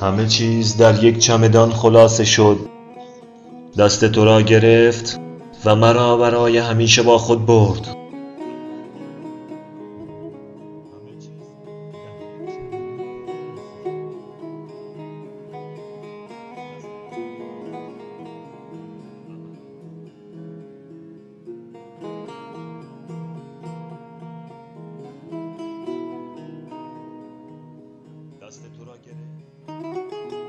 همه چیز در یک چمدان خلاصه شد. دست تو را گرفت و مرا برای همیشه با خود برد. دست تو را گرفت